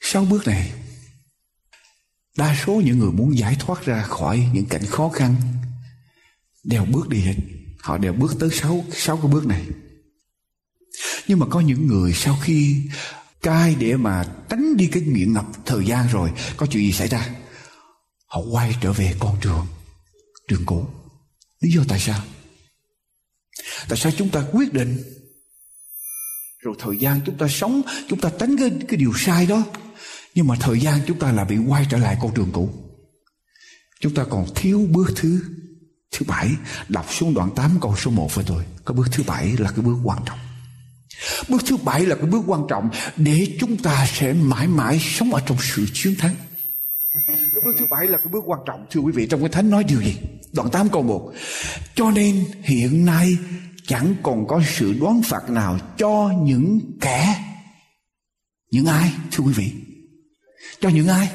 sáu bước này, đa số những người muốn giải thoát ra khỏi những cảnh khó khăn đều bước đi hết. Họ đều bước tới sáu, sáu cái bước này. Nhưng mà có những người sau khi cai để mà tránh đi cái nghiện ngập thời gian rồi, có chuyện gì xảy ra? Họ quay trở về con đường, đường cũ. Lý do tại sao? Tại sao chúng ta quyết định rồi thời gian chúng ta sống chúng ta tránh cái, cái điều sai đó nhưng mà thời gian chúng ta là bị quay trở lại con đường cũ chúng ta còn thiếu bước thứ thứ bảy, đọc xuống đoạn 8 câu số 1 với tôi cái bước thứ bảy là cái bước quan trọng. Bước thứ bảy là cái bước quan trọng để chúng ta sẽ mãi mãi sống ở trong sự chiến thắng. Cái bước thứ bảy là cái bước quan trọng. Thưa quý vị, trong cái thánh nói điều gì? Đoạn 8 câu 1 cho nên hiện nay chẳng còn có sự đoán phạt nào cho những kẻ, những ai, thưa quý vị? Cho những ai?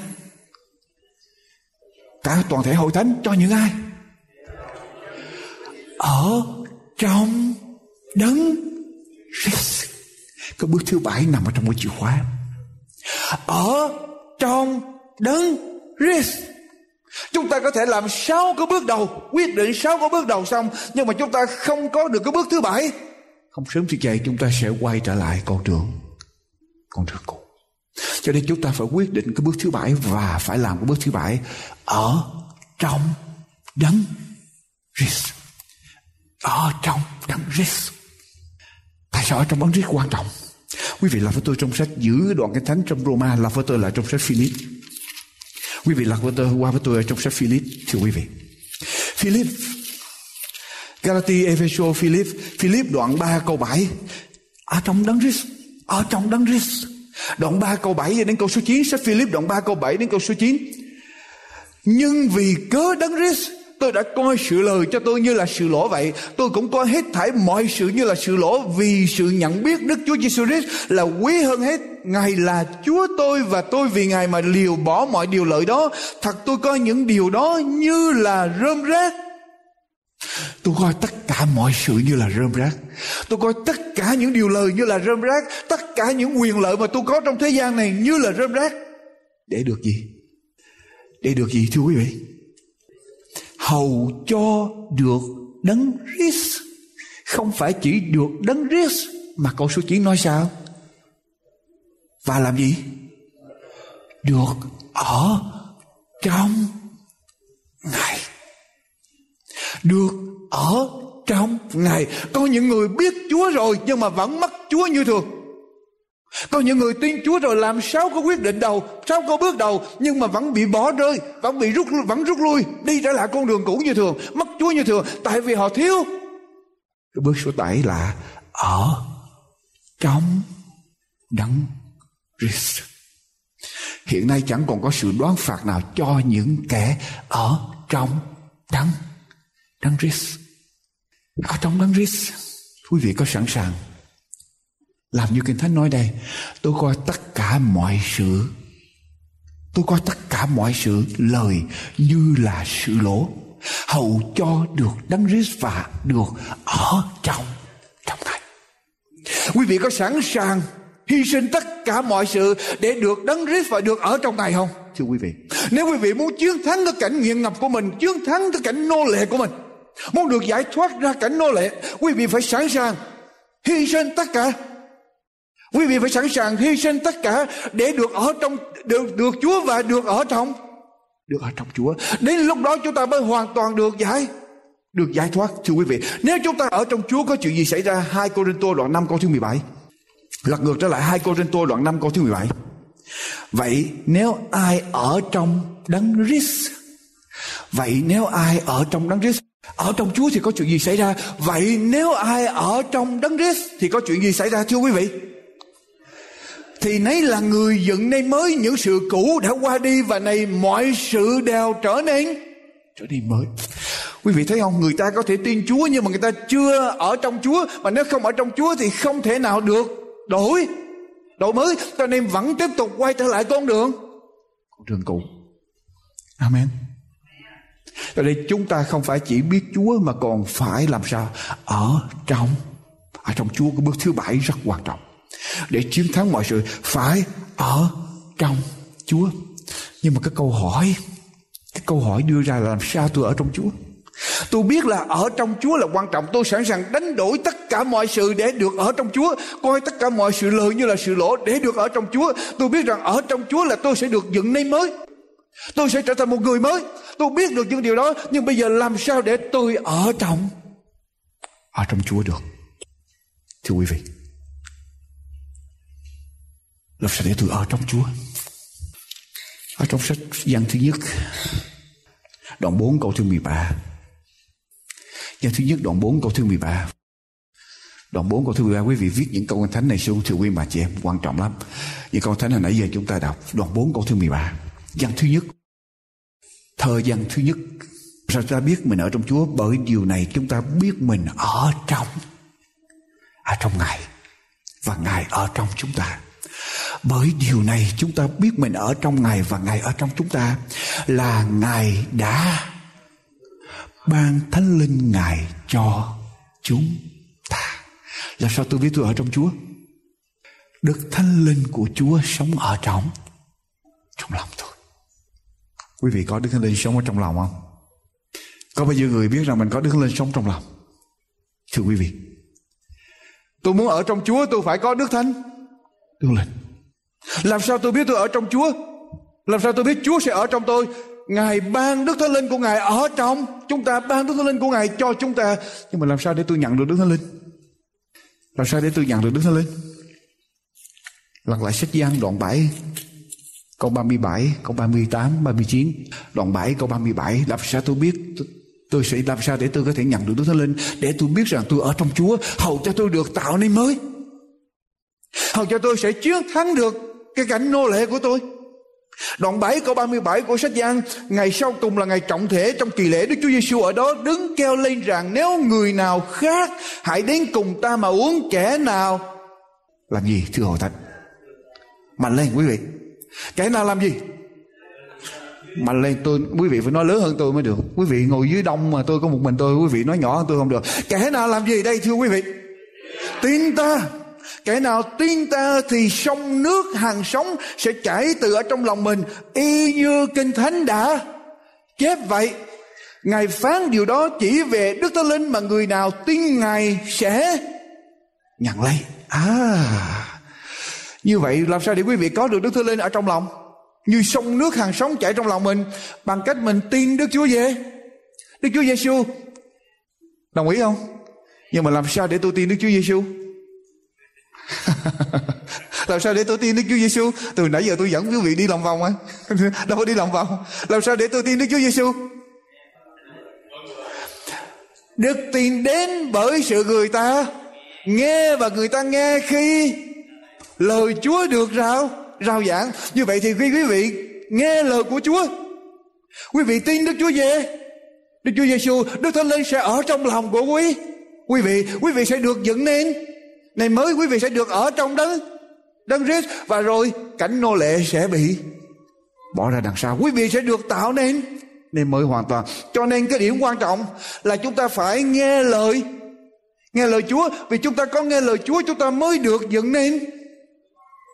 Cả toàn thể hội thánh, cho những ai? Ở trong đấng Christ cái bước thứ bảy nằm ở trong cái chìa khóa ở trong đấng Christ Chúng ta có thể làm sáu cái bước đầu, quyết định sáu cái bước đầu xong, nhưng mà chúng ta không có được cái bước thứ bảy. Không sớm thì chạy chúng ta sẽ quay trở lại con đường, con đường cũ. Cho nên chúng ta phải quyết định cái bước thứ bảy và phải làm cái bước thứ bảy ở trong đấng Christ. Ở trong đấng Christ. Tại sao ở trong đấng Christ quan trọng? Quý vị là với tôi trong sách giữ đoạn cái thánh trong Roma là với tôi là trong sách Philip Quý vị là với tôi qua với tôi ở trong sách Philip thưa quý vị. Philip Galati, Epheso, Philip, Philip đoạn 3 câu 7 ở trong đấng Christ, ở trong đấng Christ. Đoạn 3 câu 7 đến câu số 9, sách Philip đoạn 3 câu 7 đến câu số 9. Nhưng vì cớ đấng Christ Tôi đã coi sự lời cho tôi như là sự lỗ vậy. Tôi cũng coi hết thảy mọi sự như là sự lỗ vì sự nhận biết Đức Chúa Giêsu Christ là quý hơn hết. Ngài là Chúa tôi và tôi vì Ngài mà liều bỏ mọi điều lợi đó. Thật tôi coi những điều đó như là rơm rác. Tôi coi tất cả mọi sự như là rơm rác. Tôi coi tất cả những điều lời như là rơm rác. Tất cả những quyền lợi mà tôi có trong thế gian này như là rơm rác. Để được gì? Để được gì, thưa quý vị? Hầu cho được đấng Christ không phải chỉ được đấng Christ mà câu số 9 nói sao và làm gì được ở trong ngài được ở trong Ngài. Có những người biết Chúa rồi nhưng mà vẫn mất Chúa như thường. Có những người tin Chúa rồi làm sao có quyết định đầu, sao có bước đầu nhưng mà vẫn bị bỏ rơi, vẫn bị rút vẫn rút lui, đi trở lại con đường cũ như thường, mất Chúa như thường tại vì họ thiếu. Cái bước số 7 là ở trong đấng Christ. Hiện nay chẳng còn có sự đoán phạt nào cho những kẻ ở trong đấng đấng Christ. Ở trong đấng Christ, quý vị có sẵn sàng làm như Kinh Thánh nói đây, tôi coi tất cả mọi sự Tôi coi tất cả mọi sự lời như là sự lỗ Hầu cho được đấng Christ và được ở trong trong này. Quý vị có sẵn sàng hy sinh tất cả mọi sự để được đấng Christ và được ở trong này không? Thưa quý vị, nếu quý vị muốn chiến thắng cái cảnh nghiện ngập của mình, chiến thắng cái cảnh nô lệ của mình, muốn được giải thoát ra cảnh nô lệ, quý vị phải sẵn sàng hy sinh tất cả Quý vị phải sẵn sàng hy sinh tất cả để được ở trong, được được Chúa và được ở trong, được ở trong Chúa. Đến lúc đó chúng ta mới hoàn toàn được giải được giải thoát, thưa quý vị. Nếu chúng ta ở trong Chúa, có chuyện gì xảy ra? Hai Cô Rinh Tô đoạn 5 câu thứ 17. Lật ngược trở lại, hai Cô Rinh Tô đoạn 5 câu thứ 17. Vậy nếu ai ở trong đấng Christ Vậy nếu ai ở trong đấng Christ ở trong Chúa thì có chuyện gì xảy ra? Vậy nếu ai ở trong đấng Christ thì có chuyện gì xảy ra, thưa quý vị? Thì nấy là người dựng nên mới những sự cũ đã qua đi và này mọi sự đều trở nên trở nên mới. Quý vị thấy không? Người ta có thể tin chúa nhưng mà người ta chưa ở trong chúa. Mà nếu không ở trong chúa thì không thể nào được đổi đổi mới. Cho nên vẫn tiếp tục quay trở lại con đường con đường cũ. Amen. Ở đây chúng ta không phải chỉ biết Chúa mà còn phải làm sao? Ở trong ở trong Chúa. Cái bước thứ bảy rất quan trọng để chiến thắng mọi sự phải ở trong Chúa. Nhưng mà cái câu hỏi, cái câu hỏi đưa ra là làm sao tôi ở trong Chúa? Tôi biết là ở trong Chúa là quan trọng. Tôi sẵn sàng đánh đổi tất cả mọi sự Để được ở trong Chúa Coi tất cả mọi sự lợi như là sự lỗ Để được ở trong Chúa. Tôi biết rằng ở trong Chúa là tôi sẽ được dựng nên mới. Tôi sẽ trở thành một người mới. Tôi biết được những điều đó Nhưng bây giờ làm sao để tôi ở trong Ở trong Chúa được? Thưa quý vị làm sao để tôi ở trong Chúa. Ở trong sách gian thứ nhất, Đoạn 4 câu thứ 13 gian thứ nhất, đoạn 4 câu thứ 13 Đoạn 4 câu thứ 13 Quý vị viết những câu thánh này xuống, Thưa quý bà chị em, quan trọng lắm. Những câu thánh hồi nãy giờ chúng ta đọc, Đoạn 4 câu thứ 13 gian thứ nhất thời gian thứ nhất. Sao ta biết mình ở trong Chúa? Bởi điều này chúng ta biết mình ở trong Ở trong Ngài. Và Ngài ở trong chúng ta bởi điều này chúng ta biết mình ở trong Ngài và Ngài ở trong chúng ta là Ngài đã ban thánh linh Ngài cho chúng ta. Làm sao tôi biết tôi ở trong Chúa? Đức thánh linh của Chúa sống ở trong trong lòng tôi. Quý vị có Đức Thánh Linh sống ở trong lòng không? Có bao nhiêu người biết rằng mình có Đức Thánh Linh sống trong lòng? Thưa quý vị, tôi muốn ở trong Chúa tôi phải có Đức Thánh Đức Linh. Làm sao tôi biết tôi ở trong Chúa? Làm sao tôi biết Chúa sẽ ở trong tôi? Ngài ban Đức Thánh Linh của Ngài ở trong chúng ta, ban Đức Thánh Linh của Ngài cho chúng ta. Nhưng mà làm sao để tôi nhận được Đức Thánh Linh? Làm sao để tôi nhận được Đức Thánh Linh? Lật lại sách Giăng đoạn 7 câu 37, câu 38, 39, đoạn 7 câu 37 làm sao tôi biết tôi, tôi sẽ làm sao để tôi có thể nhận được Đức Thánh Linh để tôi biết rằng tôi ở trong Chúa hầu cho tôi được tạo nên mới hầu cho tôi sẽ chiến thắng được cái cảnh nô lệ của tôi. Đoạn 7 câu 37 của sách Giăng Ngày sau cùng là ngày trọng thể Trong kỳ lễ Đức Chúa Giêsu ở đó, đứng kêu lên rằng, Nếu người nào khác, Hãy đến cùng ta mà uống, kẻ nào Làm gì, thưa Hội Thánh? Mạnh lên, quý vị. Kẻ nào làm gì? Mạnh lên, tôi, Quý vị phải nói lớn hơn tôi mới được. Quý vị ngồi dưới đông mà tôi có một mình tôi, Quý vị nói nhỏ hơn tôi không được. Kẻ nào làm gì đây, thưa quý vị? Tin ta. Kẻ nào tin ta thì sông nước hàng sống sẽ chảy từ ở trong lòng mình y như kinh thánh đã chép vậy. Ngài phán điều đó chỉ về Đức Thánh Linh mà người nào tin Ngài sẽ nhận lấy. À, như vậy làm sao để quý vị có được Đức Thánh Linh ở trong lòng? Như sông nước hàng sống chảy trong lòng mình bằng cách mình tin Đức Chúa về. Đức Chúa Giêsu đồng ý không? nhưng mà làm sao để tôi tin Đức Chúa Giêsu làm sao để tôi tin Đức Chúa Giêsu từ nãy giờ tôi dẫn quý vị đi lòng vòng á. Đâu có đi lòng vòng. Làm sao để tôi tin Đức Chúa Giêsu Đức tin đến bởi sự người ta, nghe và người ta nghe khi lời Chúa được rao rao giảng. Như vậy thì quý quý vị nghe lời của Chúa, quý vị tin Đức Chúa về, Đức Chúa Giêsu Đức Thánh Linh sẽ ở trong lòng của quý quý vị. Quý vị sẽ được dựng nên này mới quý vị sẽ được ở trong đấng đấng Christ và rồi cảnh nô lệ sẽ bị bỏ ra đằng sau. Quý vị sẽ được tạo nên. Nên mới hoàn toàn. Cho nên cái điểm quan trọng là chúng ta phải nghe lời. Nghe lời Chúa. Vì chúng ta có nghe lời Chúa, chúng ta mới được dựng nên.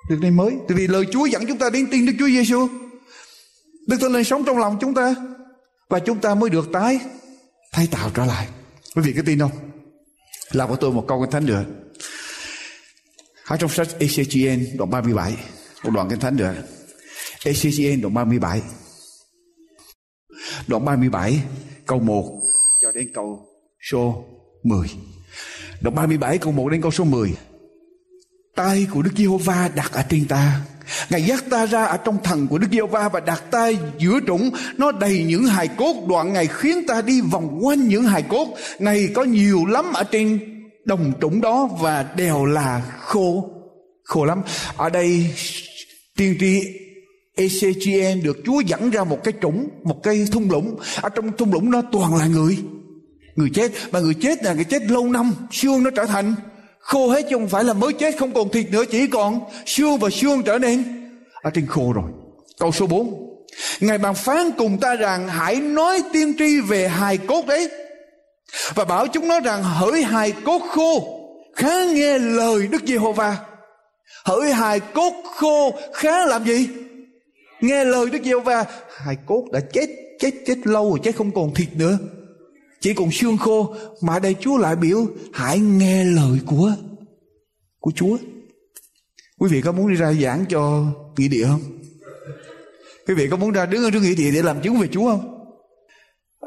Được nên mới. Tại vì lời Chúa dẫn chúng ta đến tin Đức Chúa Giêsu Đức Thánh Linh sống trong lòng chúng ta. Và chúng ta mới được tái thay tạo trở lại. Quý vị có tin không? Làm của tôi một câu kinh thánh nữa ở trong sách ECGN đoạn 37 một đoạn kinh thánh được ECGN đoạn 37 đoạn 37 câu 1 cho đến câu số 10 đoạn 37 câu 1 đến câu số 10 tay của Đức Giê-hô-va đặt ở trên ta. Ngài dắt ta ra ở trong thần của Đức Giê-hô-va và đặt ta giữa trũng. Nó đầy những hài cốt đoạn Ngài khiến ta đi vòng quanh những hài cốt. Này có nhiều lắm ở trên đồng trũng đó và đều là khô. Khô lắm. Ở đây tiên tri ECGN được Chúa dẫn ra một cái trũng, một cái thung lũng. Ở trong thung lũng đó toàn là người. Người chết. Mà người chết là người chết lâu năm. Xương nó trở thành khô hết chứ không phải là mới chết, không còn thịt nữa, chỉ còn xương và xương trở nên ở trên khô rồi. Câu số 4 Ngài bàn phán cùng ta rằng, hãy nói tiên tri về hài cốt đấy và bảo chúng nó rằng, hỡi hài cốt khô, khá nghe lời Đức Giê-hô-va. Hỡi hài cốt khô, khá làm gì? Nghe lời Đức Giê-hô-va. Hài cốt đã chết chết chết lâu rồi, chết không còn thịt nữa. Chỉ còn xương khô, mà đây Chúa lại biểu, hãy nghe lời của của Chúa. Quý vị có muốn đi ra giảng cho nghĩa địa không? Quý vị có muốn ra đứng ở trước nghĩa địa để làm chứng về Chúa không?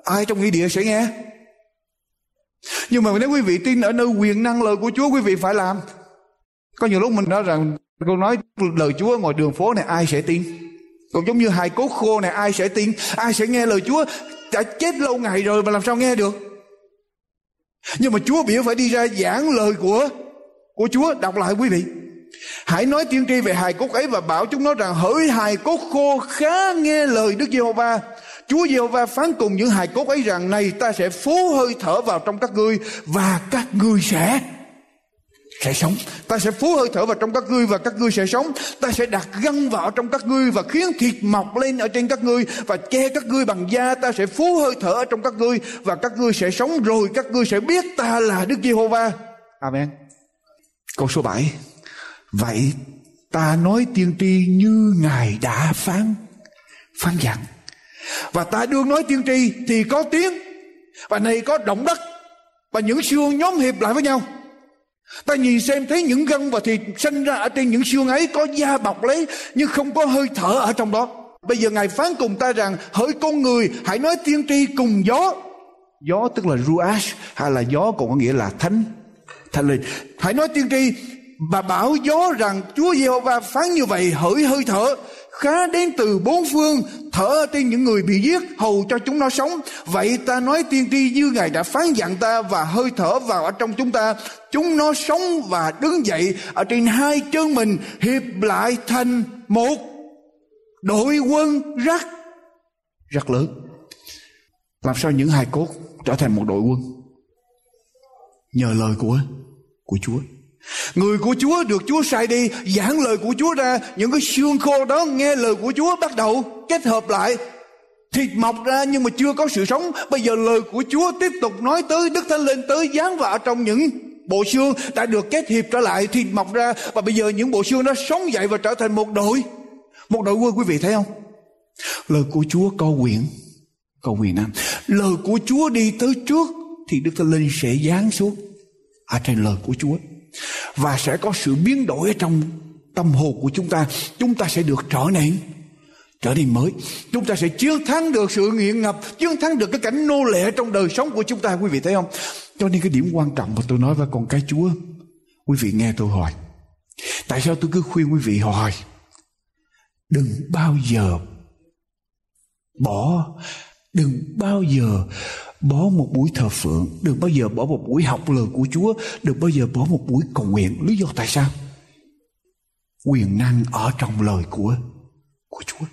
Ai trong nghĩa địa sẽ nghe? Nhưng mà nếu quý vị tin ở nơi quyền năng lời của Chúa, quý vị phải làm. Có nhiều lúc mình nói rằng con nói lời Chúa ngoài đường phố này, ai sẽ tin? Còn giống như hài cốt khô này, ai sẽ tin? Ai sẽ nghe lời Chúa? Đã chết lâu ngày rồi mà làm sao nghe được? Nhưng mà Chúa biểu phải đi ra giảng lời của của Chúa. Đọc lại quý vị. Hãy nói tiên tri về hài cốt ấy và bảo chúng nó rằng, hỡi hài cốt khô, khá nghe lời Đức Giê-hô-va. Chúa Giê-hô-va phán cùng những hài cốt ấy rằng này ta sẽ phú hơi thở vào trong các ngươi và các ngươi sẽ sẽ sống ta sẽ phú hơi thở vào trong các ngươi và các ngươi sẽ sống ta sẽ đặt găng vào trong các ngươi và khiến thịt mọc lên ở trên các ngươi và che các ngươi bằng da ta sẽ phú hơi thở ở trong các ngươi và các ngươi sẽ sống rồi các ngươi sẽ biết ta là Đức Giê-hô-va Amen câu số 7 vậy ta nói tiên tri như ngài đã phán phán dặn và ta đương nói tiên tri thì có tiếng, và này có động đất, và những xương nhóm hiệp lại với nhau Ta nhìn xem thấy những gân và thịt sinh ra ở trên những xương ấy có da bọc lấy, nhưng không có hơi thở ở trong đó. Bây giờ Ngài phán cùng ta rằng, hỡi con người, hãy nói tiên tri cùng gió. Gió tức là ruach, hay là gió còn có nghĩa là thánh thánh linh. Hãy nói tiên tri và bảo gió rằng Chúa Giê-hô-va phán như vậy, hỡi hơi thở khá đến từ bốn phương, thở trên những người bị giết, hầu cho chúng nó sống. Vậy ta nói tiên tri như ngài đã phán dặn ta và hơi thở vào ở trong chúng ta. Chúng nó sống và đứng dậy ở trên hai chân mình, hiệp lại thành một đội quân rất rất lớn. Làm sao những hài cốt trở thành một đội quân? Nhờ lời của của Chúa. Người của Chúa được Chúa sai đi, giảng lời của Chúa ra, những cái xương khô đó nghe lời của Chúa bắt đầu kết hợp lại, thịt mọc ra nhưng mà chưa có sự sống. Bây giờ lời của Chúa tiếp tục nói tới, Đức Thánh Linh tới dán vào trong những bộ xương đã được kết hiệp trở lại, thịt mọc ra. Và bây giờ những bộ xương đó sống dậy và trở thành một đội một đội quân, quý vị thấy không? Lời của Chúa có quyền có quyền năng. Lời của Chúa đi tới trước thì Đức Thánh Linh sẽ giáng xuống. Ở trên lời của Chúa và sẽ có sự biến đổi ở trong tâm hồn của chúng ta. Chúng ta sẽ được trở nên trở nên mới. Chúng ta sẽ chiến thắng được sự nghiện ngập, chiến thắng được cái cảnh nô lệ trong đời sống của chúng ta, quý vị thấy không? Cho nên cái điểm quan trọng mà tôi nói với con cái chúa, quý vị nghe tôi hỏi. Tại sao tôi cứ khuyên quý vị hỏi? Đừng bao giờ bỏ, đừng bao giờ bỏ một buổi thờ phượng. Đừng bao giờ bỏ một buổi học lời của chúa. Đừng bao giờ bỏ một buổi cầu nguyện. Lý do tại sao? Quyền năng ở trong lời của của chúa.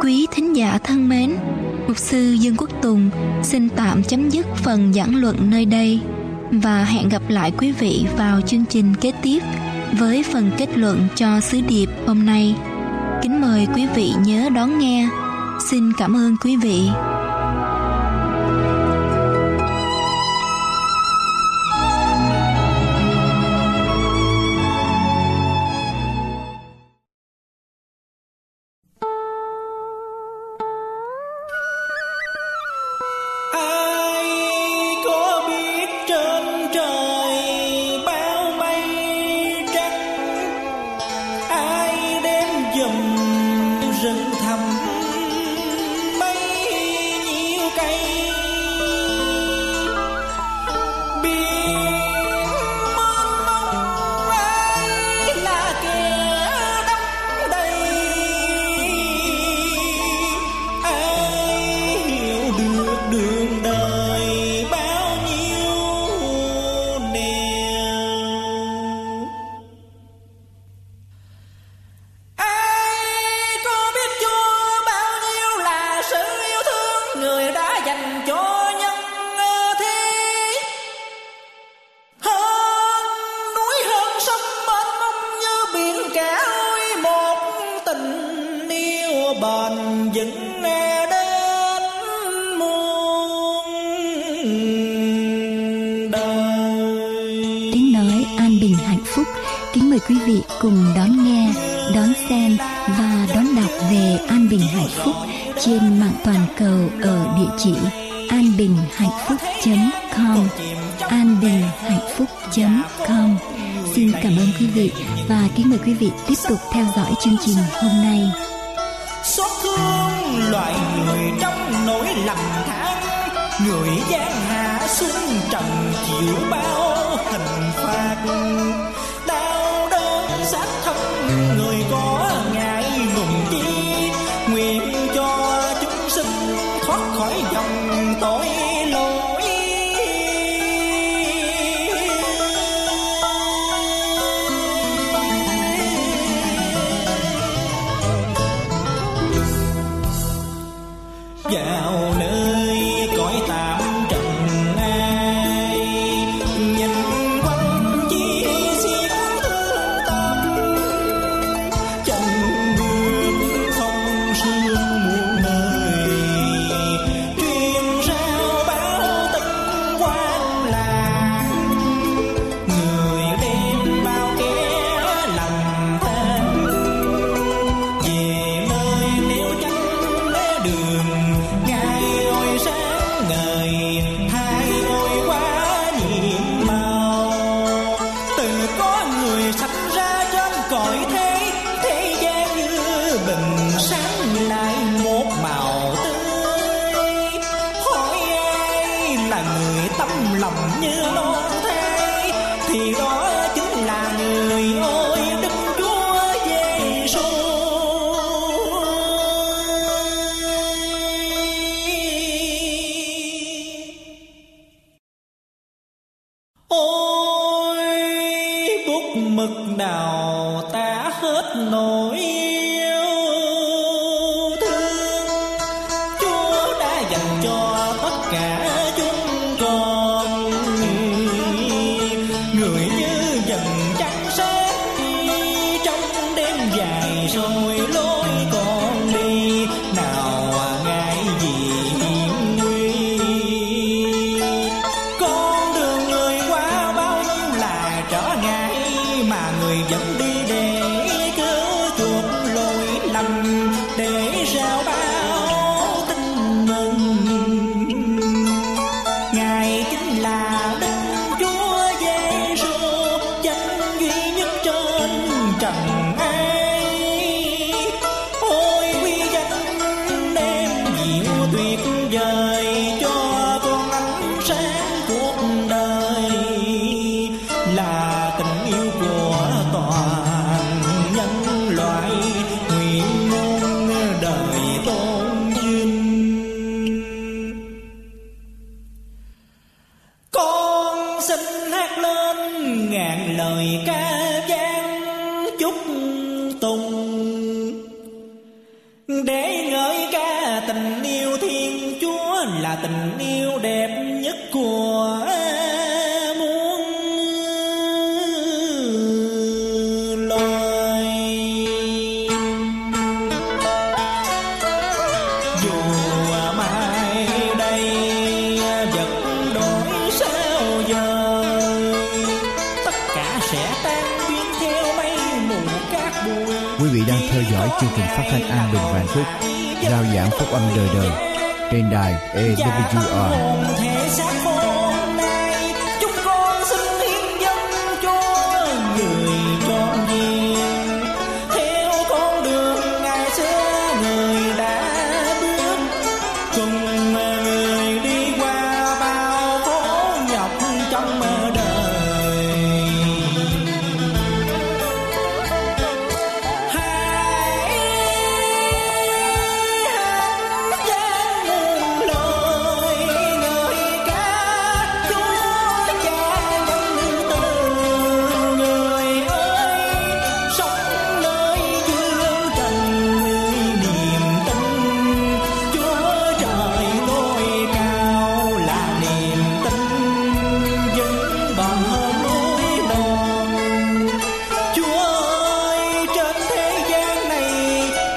Quý thính giả thân mến, Mục sư Dương Quốc Tùng xin tạm chấm dứt phần giảng luận nơi đây và hẹn gặp lại quý vị vào chương trình kế tiếp với phần kết luận cho sứ điệp hôm nay. Kính mời quý vị nhớ đón nghe. Xin cảm ơn quý vị.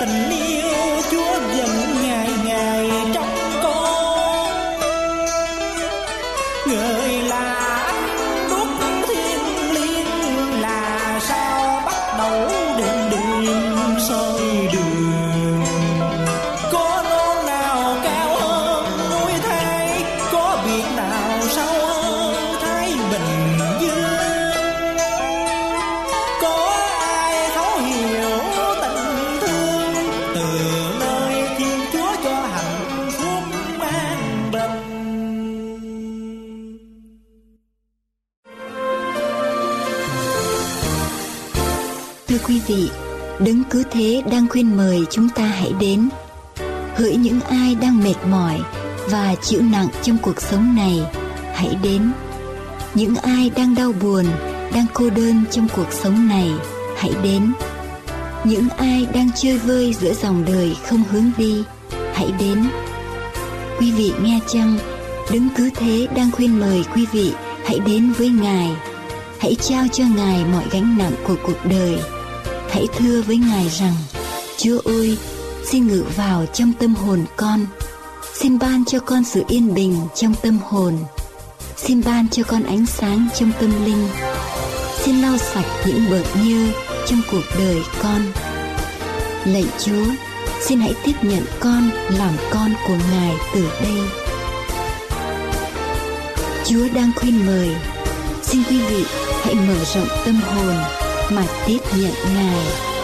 Này
chịu nặng trong cuộc sống này, hãy đến. Những ai đang đau buồn, đang cô đơn trong cuộc sống này, hãy đến. Những ai đang chơi vơi giữa dòng đời không hướng đi, hãy đến. Quý vị nghe chăng, đứng cứ Thế đang khuyên mời quý vị hãy đến với Ngài. Hãy trao cho Ngài mọi gánh nặng của cuộc đời hãy thưa với ngài rằng chúa ơi xin ngự vào trong tâm hồn con xin ban cho con sự yên bình trong tâm hồn. Xin ban cho con ánh sáng trong tâm linh. Xin lau sạch những bợt nhơ trong cuộc đời con. Lạy chúa, xin hãy tiếp nhận con, làm con của ngài từ đây. Chúa đang khuyên mời, xin quý vị hãy mở rộng tâm hồn mà tiếp nhận ngài.